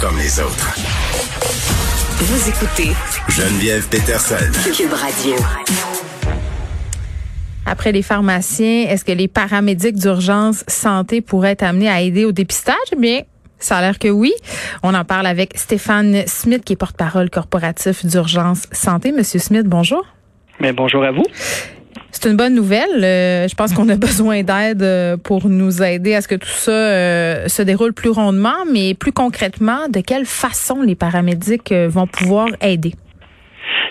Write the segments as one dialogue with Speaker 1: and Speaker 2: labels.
Speaker 1: Comme les autres.
Speaker 2: Vous écoutez
Speaker 1: Geneviève Peterson.
Speaker 2: Cube Radio.
Speaker 3: Après les pharmaciens, est-ce que les paramédics d'urgence santé pourraient être amenés à aider au dépistage? Eh bien, ça a l'air que oui. On en parle avec Stéphane Smith, qui est porte-parole corporatif d'urgence santé. Monsieur Smith, bonjour.
Speaker 4: Mais bonjour à vous.
Speaker 3: C'est une bonne nouvelle. Euh, je pense qu'on a besoin d'aide euh, pour nous aider à ce que tout ça euh, se déroule plus rondement, mais plus concrètement, de quelle façon les paramédics vont pouvoir aider?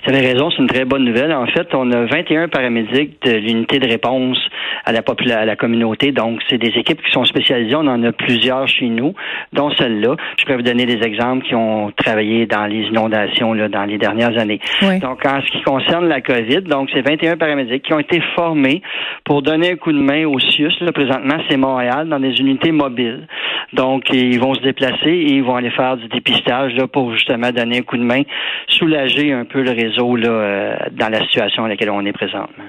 Speaker 4: Vous avez raison, c'est une très bonne nouvelle. En fait, on a 21 paramédics de l'unité de réponse à la, à la communauté. Donc, c'est des équipes qui sont spécialisées. On en a plusieurs chez nous, dont celle-là. Je peux vous donner des exemples qui ont travaillé dans les inondations là, dans les dernières années. Donc, en ce qui concerne la COVID, donc c'est 21 paramédics qui ont été formés pour donner un coup de main au CIUS. Là, présentement, c'est Montréal, dans des unités mobiles. Donc, ils vont se déplacer et ils vont aller faire du dépistage là, pour justement donner un coup de main, soulager un peu le réseau là, euh, dans la situation dans laquelle on est présentement.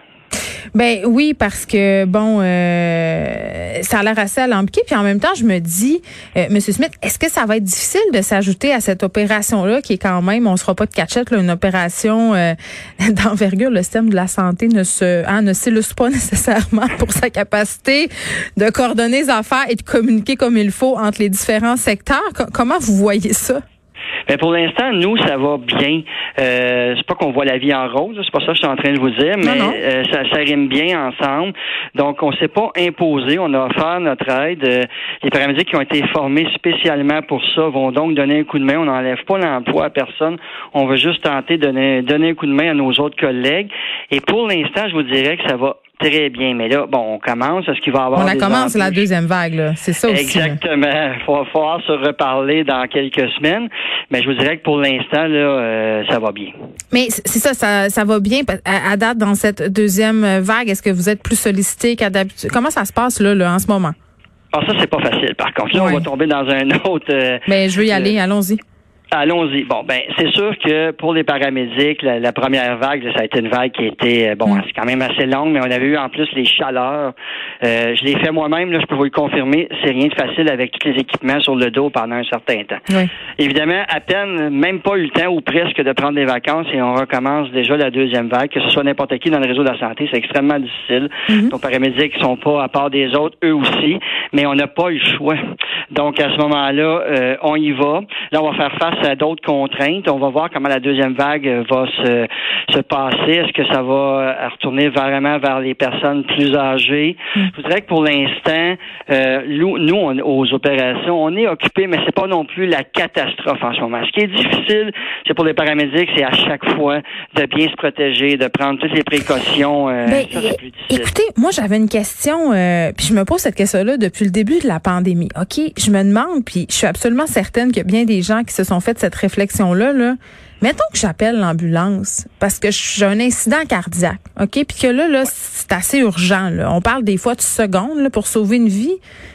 Speaker 3: Ben oui, parce que bon, euh, ça a l'air assez alambiqué. Puis en même temps, je me dis, euh, Monsieur Smith, est-ce que ça va être difficile de s'ajouter à cette opération-là, qui est quand même, on sera pas de cachette, là, une opération euh, d'envergure. Le système de la santé ne se, hein, ne s'illustre pas nécessairement pour sa capacité de coordonner les affaires et de communiquer comme il faut entre les différents secteurs. comment vous voyez ça?
Speaker 4: Mais pour l'instant, nous, ça va bien. Euh, c'est pas qu'on voit la vie en rose, c'est pas ça que je suis en train de vous dire, mais euh, ça, ça rime bien ensemble. Donc, on s'est pas imposé, on a offert notre aide. Euh, les paramédics qui ont été formés spécialement pour ça vont donc donner un coup de main. On n'enlève pas l'emploi à personne. On veut juste tenter de donner, donner un coup de main à nos autres collègues. Et pour l'instant, je vous dirais que ça va Très bien, mais là, bon, on commence. Est-ce qu'il va y avoir.
Speaker 3: On
Speaker 4: a
Speaker 3: commencé la deuxième vague, là. C'est ça aussi.
Speaker 4: Exactement. Il va falloir se reparler dans quelques semaines. Mais je vous dirais que pour l'instant, là, euh, ça va bien.
Speaker 3: Mais c'est ça, ça, ça va bien. À, date, dans cette deuxième vague, est-ce que vous êtes plus sollicité qu'à d'habitude? Comment ça se passe, là, là en ce moment?
Speaker 4: Ah, ça, c'est pas facile, par contre. Là, on va tomber dans un autre.
Speaker 3: Euh, mais je veux y euh, aller, allons-y.
Speaker 4: Allons-y. Bon, ben, c'est sûr que pour les paramédics, la, première vague, ça a été une vague qui était, euh, bon, mm. c'est quand même assez longue, mais on avait eu en plus les chaleurs. Euh, je l'ai fait moi-même, là, je peux vous le confirmer, c'est rien de facile avec tous les équipements sur le dos pendant un certain temps.
Speaker 3: Oui.
Speaker 4: Évidemment, à peine, même pas eu le temps ou presque de prendre des vacances et on recommence déjà la deuxième vague, que ce soit n'importe qui dans le réseau de la santé, c'est extrêmement difficile. Mm-hmm. Nos paramédics sont pas à part des autres, eux aussi, mais on n'a pas eu le choix. Donc, à ce moment-là, euh, on y va. Là, on va faire face à d'autres contraintes. On va voir comment la deuxième vague va se, se passer. Est-ce que ça va retourner vraiment vers les personnes plus âgées? Mm. Je voudrais que pour l'instant, euh, nous, nous aux opérations, on est occupés, mais c'est pas non plus la catastrophe en ce moment. Ce qui est difficile, c'est pour les paramédics, c'est à chaque fois de bien se protéger, de prendre toutes les précautions. Euh,
Speaker 3: ben, écoutez, moi j'avais une question, euh, puis je me pose cette question-là depuis le début de la pandémie. Ok, je me demande, puis je suis absolument certaine qu'il y a bien des gens qui se sont fait cette réflexion-là, là, mettons que j'appelle l'ambulance parce que j'ai un incident cardiaque, OK? Puis que là, là c'est assez urgent. Là. On parle des fois de secondes là, pour sauver une vie.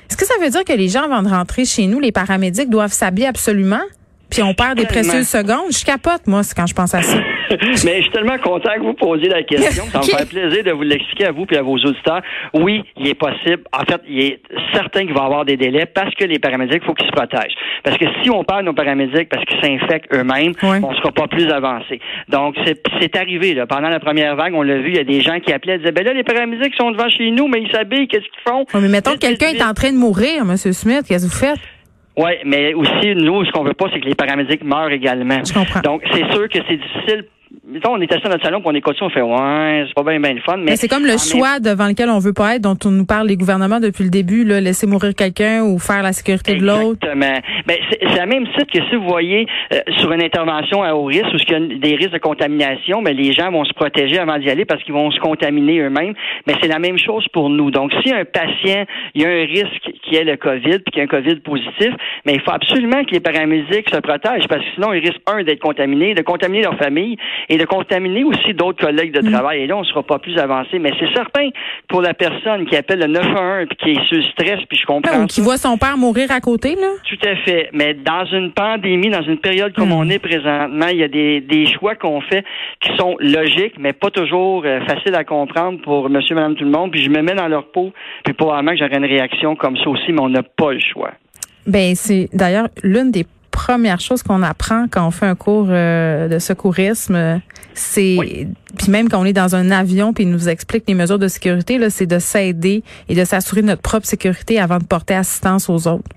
Speaker 3: Est-ce que ça veut dire que les gens, avant de rentrer chez nous, les paramédics doivent s'habiller absolument? Puis on perd des précieuses secondes? Je capote, moi, quand je pense à ça.
Speaker 4: Mais je suis tellement content que vous posiez la question. Ça me fait plaisir de vous l'expliquer à vous et à vos auditeurs. Oui, il est possible. En fait, il est certain qu'il va y avoir des délais parce que les paramédics, il faut qu'ils se protègent. Parce que si on perd nos paramédics parce qu'ils s'infectent eux-mêmes, on ne sera pas plus avancé. Donc, c'est arrivé. Là. Pendant la première vague, on l'a vu, il y a des gens qui appelaient et disaient, ben là, les paramédics sont devant chez nous, mais ils s'habillent, qu'est-ce qu'ils font?
Speaker 3: mais mettons que quelqu'un est en train de mourir, M. Smith, qu'est-ce que vous faites?
Speaker 4: Oui, mais aussi, nous, ce qu'on veut pas, c'est que les paramédics meurent également.
Speaker 3: Je comprends.
Speaker 4: Donc, c'est sûr que c'est difficile mettons, on est assis dans notre salon, puis on écoute ça, on fait ouais, c'est pas bien, bien le fun. Mais,
Speaker 3: Mais c'est comme le choix devant lequel on veut pas être, dont on nous parle les gouvernements depuis le début, là, laisser mourir quelqu'un ou faire la sécurité de l'autre.
Speaker 4: Exactement. Ben, c'est la même site que si vous voyez euh, sur une intervention à haut risque ou qu'il y a des risques de contamination, ben, les gens vont se protéger avant d'y aller parce qu'ils vont se contaminer eux-mêmes. Mais c'est la même chose pour nous. Donc, si un patient, il y a un risque qui est le COVID, puis qu'il y a un COVID positif, mais il faut absolument que les paramédics se protègent parce que sinon, ils risquent, un, d'être contaminés, de contaminer leur famille et de contaminer aussi d'autres collègues de travail. Et là, on ne sera pas plus avancé. Mais c'est certain pour la personne qui appelle le 911 puis qui est sur le stress, puis je comprends
Speaker 3: Ou qui voit son père mourir à côté, là.
Speaker 4: tout à fait. Mais dans une pandémie, dans une période comme
Speaker 3: Hmm.
Speaker 4: on est présentement, il y a des, des choix qu'on fait qui sont logiques, mais pas toujours euh, faciles à comprendre pour monsieur, madame, tout le monde. Puis je me mets dans leur peau, puis probablement que j'aurais une réaction comme ça aussi, mais on n'a pas le choix.
Speaker 3: Ben c'est d'ailleurs l'une des premières choses qu'on apprend quand on fait un cours euh, de secourisme, c'est puis même quand on est dans un avion puis ils nous expliquent les mesures de sécurité là, c'est de s'aider et de s'assurer de notre propre sécurité avant de porter assistance aux autres.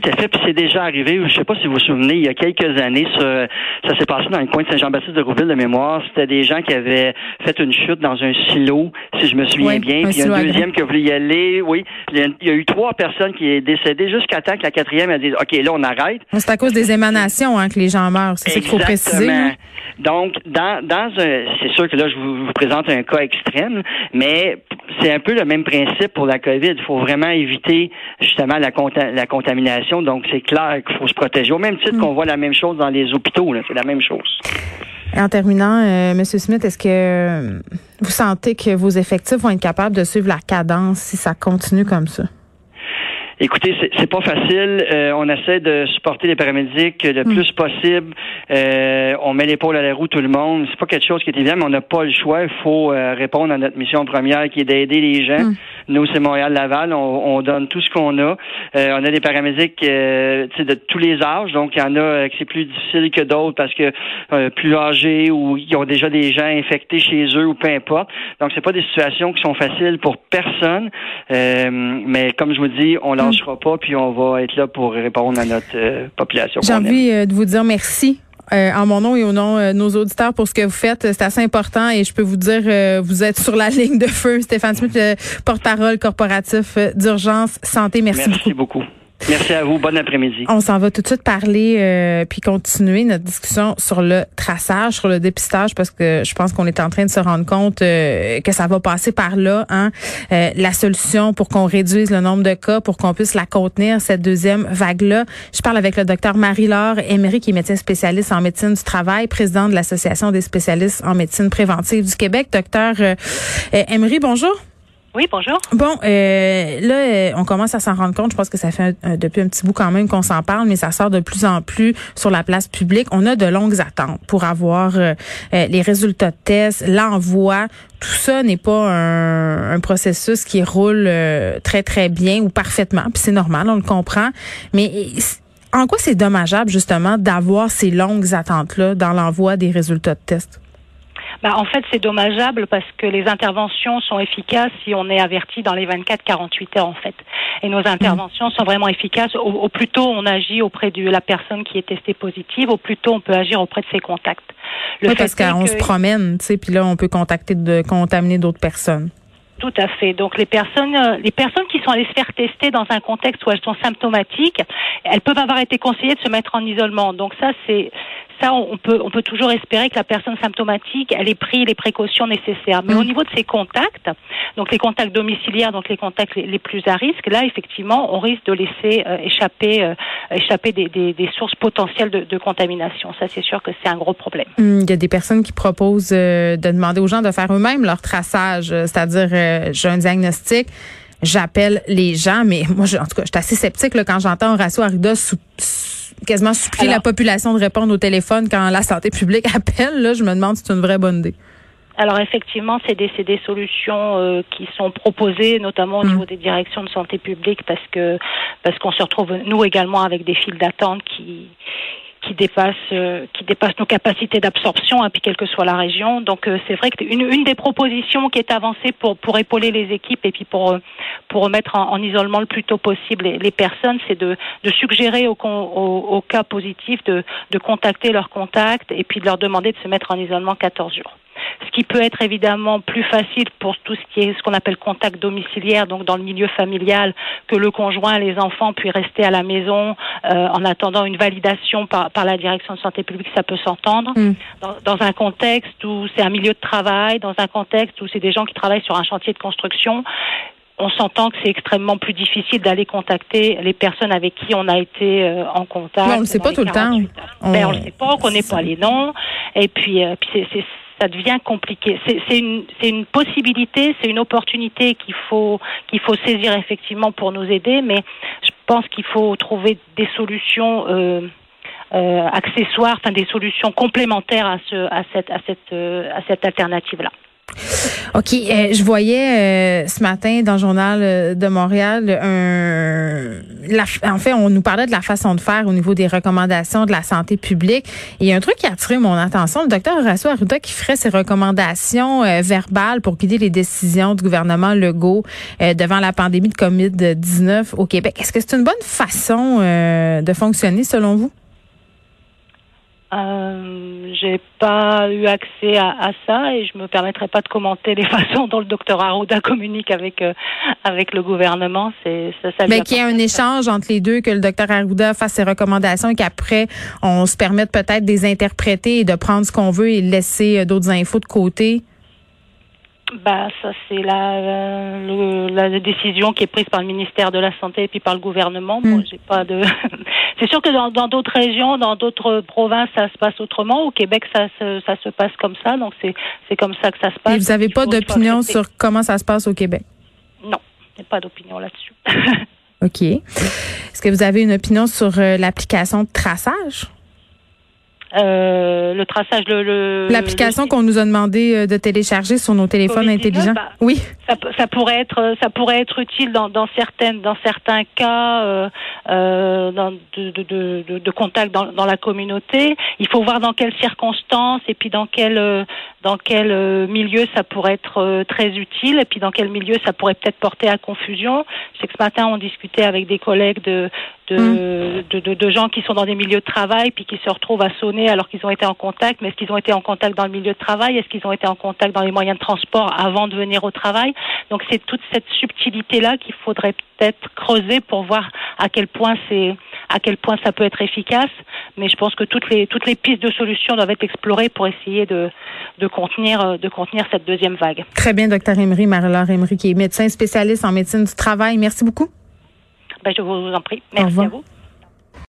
Speaker 4: Tout à fait, puis c'est déjà arrivé. Je sais pas si vous vous souvenez, il y a quelques années, ça, ça s'est passé dans le coin de Saint-Jean-Baptiste de Rouville de mémoire. C'était des gens qui avaient fait une chute dans un silo, si je me souviens
Speaker 3: Oui,
Speaker 4: bien. Puis il y a un deuxième qui a voulu y aller. Oui, il y a, il y a eu trois personnes qui est décédées jusqu'à temps que la quatrième a dit OK, là on arrête.
Speaker 3: C'est à cause des émanations hein, que les gens meurent. C'est ça qu'il faut préciser.
Speaker 4: Donc, dans, dans un, c'est sûr que là, je vous, vous présente un cas extrême, mais c'est un peu le même principe pour la COVID. Il faut vraiment éviter justement la, conta- la contamination. Donc, c'est clair qu'il faut se protéger. Au même titre qu'on voit la même chose dans les hôpitaux, c'est la même chose.
Speaker 3: En terminant, euh, Monsieur Smith, est-ce que euh, vous sentez que vos effectifs vont être capables de suivre la cadence si ça continue comme ça?
Speaker 4: Écoutez, c'est- pas facile. Euh, on essaie de supporter les paramédics le plus possible. Euh, on met l'épaule à la roue tout le monde. C'est pas quelque chose qui est évident, mais on n'a pas le choix. Il faut euh, répondre à notre mission première qui est d'aider les gens. Nous, c'est Montréal-Laval. On, on donne tout ce qu'on a. Euh, on a des paramédics euh, de tous les âges. Donc, il y en a euh, que c'est plus difficile que d'autres parce que euh, plus âgés ou ils ont déjà des gens infectés chez eux ou peu importe. Donc, c'est pas des situations qui sont faciles pour personne. Euh, mais comme je vous dis, on lâchera pas, puis on va être là pour répondre à notre euh, population.
Speaker 3: J'ai envie de vous dire merci. Euh, en mon nom et au nom euh, de nos auditeurs pour ce que vous faites. C'est assez important et je peux vous dire, euh, vous êtes sur la ligne de feu. Stéphane Smith, le porte-parole corporatif euh, d'urgence santé. Merci, beaucoup.
Speaker 4: Merci beaucoup. Merci à vous. Bon après-midi.
Speaker 3: On s'en va tout de suite parler euh, puis continuer notre discussion sur le traçage, sur le dépistage, parce que je pense qu'on est en train de se rendre compte euh, que ça va passer par là. Hein, Euh, la solution pour qu'on réduise le nombre de cas, pour qu'on puisse la contenir cette deuxième vague-là. Je parle avec le docteur Marie-Laure Emery, qui est médecin spécialiste en médecine du travail, président de l'association des spécialistes en médecine préventive du Québec. Docteur euh, euh, Emery, bonjour.
Speaker 5: Oui, bonjour.
Speaker 3: Bon, euh, là, euh, on commence à s'en rendre compte. Je pense que ça fait un- depuis un petit bout quand même qu'on s'en parle, mais ça sort de plus en plus sur la place publique. On a de longues attentes pour avoir euh, euh, les résultats de tests, l'envoi. Tout ça n'est pas un, processus qui roule euh, très, très bien ou parfaitement. Puis c'est normal, on le comprend. Mais en quoi c'est dommageable, justement, d'avoir ces longues attentes-là dans l'envoi des résultats de tests?
Speaker 5: Bah, en fait, c'est dommageable parce que les interventions sont efficaces si on est averti dans les 24-48 heures, en fait. Et nos interventions sont vraiment efficaces. Au, au plus tôt on agit auprès de la personne qui est testée positive, au plus tôt on peut agir auprès de ses contacts. Le
Speaker 3: Oui, parce qu'on
Speaker 5: que-
Speaker 3: se promène, tu sais, puis là, on peut contacter de contaminer d'autres personnes.
Speaker 5: Tout à fait. Donc les personnes, euh, les personnes qui sont allées se faire tester dans un contexte où elles sont symptomatiques, elles peuvent avoir été conseillées de se mettre en isolement. Donc ça, c'est ça, on peut, on peut toujours espérer que la personne symptomatique, elle ait pris les précautions nécessaires. Mais
Speaker 3: Mm.
Speaker 5: au niveau de ses contacts, donc les contacts domiciliaires, donc les contacts les, les plus à risque, là, effectivement, on risque de laisser euh, échapper, euh, échapper des, des, des sources potentielles de, de contamination. Ça, c'est sûr que c'est un gros problème.
Speaker 3: Hum, Il y a des personnes qui proposent euh, de demander aux gens de faire eux-mêmes leur traçage, euh, c'est-à-dire euh, j'ai un diagnostic, j'appelle les gens, mais moi, je, en tout cas, je suis assez sceptique là, quand j'entends Horacio Arruda sou- sou- quasiment supplier
Speaker 5: Alors-
Speaker 3: la population de répondre au téléphone quand la santé publique appelle. Là, je me demande si c'est une vraie bonne idée.
Speaker 5: Alors effectivement, c'est des, solutions euh, qui sont proposées, notamment au
Speaker 3: Mm.
Speaker 5: niveau des directions de santé publique, parce que parce qu'on se retrouve nous également avec des files d'attente qui qui dépasse euh, qui dépasse nos capacités d'absorption, hein, puis quelle que soit la région. Donc euh, c'est vrai que une, des propositions qui est avancée pour pour épauler les équipes et puis pour euh, pour remettre en, en isolement le plus tôt possible les, personnes, c'est de, de suggérer aux, au, au cas positifs de, de contacter leurs contacts et puis de leur demander de se mettre en isolement 14 jours ce qui peut être évidemment plus facile pour tout ce qui est ce qu'on appelle contact domiciliaire, donc dans le milieu familial, que le conjoint, les enfants puissent rester à la maison euh, en attendant une validation par, par, la direction de santé publique, ça peut s'entendre. Mm. Dans, dans, un contexte où c'est un milieu de travail, dans un contexte où c'est des gens qui travaillent sur un chantier de construction, on s'entend que c'est extrêmement plus difficile d'aller contacter les personnes avec qui on a été euh, en contact.
Speaker 3: Non, on ne sait pas tout le temps.
Speaker 5: On... Ben, on ne sait pas, on connaît pas les noms. Et puis, euh, puis c'est ça devient compliqué. C'est une, une possibilité, c'est une opportunité qu'il faut, qu'il faut saisir effectivement pour nous aider, mais je pense qu'il faut trouver des solutions euh, euh, accessoires, enfin des solutions complémentaires à, ce, à cette, à cette, euh, à cette alternative-là.
Speaker 3: OK. Euh, je voyais euh, ce matin dans le journal euh, de Montréal un. en fait, on nous parlait de la façon de faire au niveau des recommandations de la santé publique. il y a un truc qui a attiré mon attention. Le docteur Horacio Arruda qui ferait ses recommandations verbales pour guider les décisions du gouvernement Legault devant la pandémie de COVID-19 au Québec. Est-ce que c'est une bonne façon de fonctionner selon vous?
Speaker 5: Euh, j'ai pas eu accès à, à, ça et je me permettrai pas de commenter les façons dont le docteur Arruda communique avec euh, avec le gouvernement. C'est ça. ça
Speaker 3: Mais qu'il y ait un échange entre les deux, que le docteur Arruda fasse ses recommandations et qu'après on se permette peut-être de les interpréter et de prendre ce qu'on veut et laisser euh, d'autres infos de côté.
Speaker 5: Bah, ça c'est la, euh, la décision qui est prise par le ministère de la santé et puis par le gouvernement. Moi, hmm. j'ai pas de. c'est sûr que dans d'autres régions, dans d'autres provinces, ça se passe autrement. Au Québec, ça se ça se passe comme ça. Donc c'est c'est comme ça que ça se passe.
Speaker 3: Et vous n'avez pas d'opinion sur comment ça se passe au Québec?
Speaker 5: Non, j'ai pas d'opinion là-dessus.
Speaker 3: OK. Est-ce que vous avez une opinion sur euh, l'application de traçage?
Speaker 5: Euh, le traçage, le,
Speaker 3: l'application qu'on nous a demandé euh, de télécharger sur nos téléphones intelligents.
Speaker 5: Bah, oui, ça, ça, pourrait être, ça pourrait être utile dans, dans certaines, dans certains cas euh, euh, dans, de, de, de, de, contact dans, dans, la communauté. Il faut voir dans quelles circonstances et puis dans quel, euh, dans quel milieu ça pourrait être très utile et puis dans quel milieu ça pourrait peut-être porter à confusion. Je sais que ce matin on discutait avec des collègues de de, mm. de, de, de, gens qui sont dans des milieux de travail puis qui se retrouvent à sonner alors qu'ils ont été en contact. Mais est-ce qu'ils ont été en contact dans le milieu de travail? Est-ce qu'ils ont été en contact dans les moyens de transport avant de venir au travail? Donc c'est toute cette subtilité-là qu'il faudrait peut-être creuser pour voir à quel point c'est à quel point ça peut être efficace. Mais je pense que toutes les toutes les pistes de solutions doivent être explorées pour essayer de de contenir de contenir cette deuxième vague.
Speaker 3: Très bien, docteur Emery, Marie-Laure Emery, qui est médecin spécialiste en médecine du travail. Merci beaucoup.
Speaker 5: Ben, je vous en prie. Merci à vous.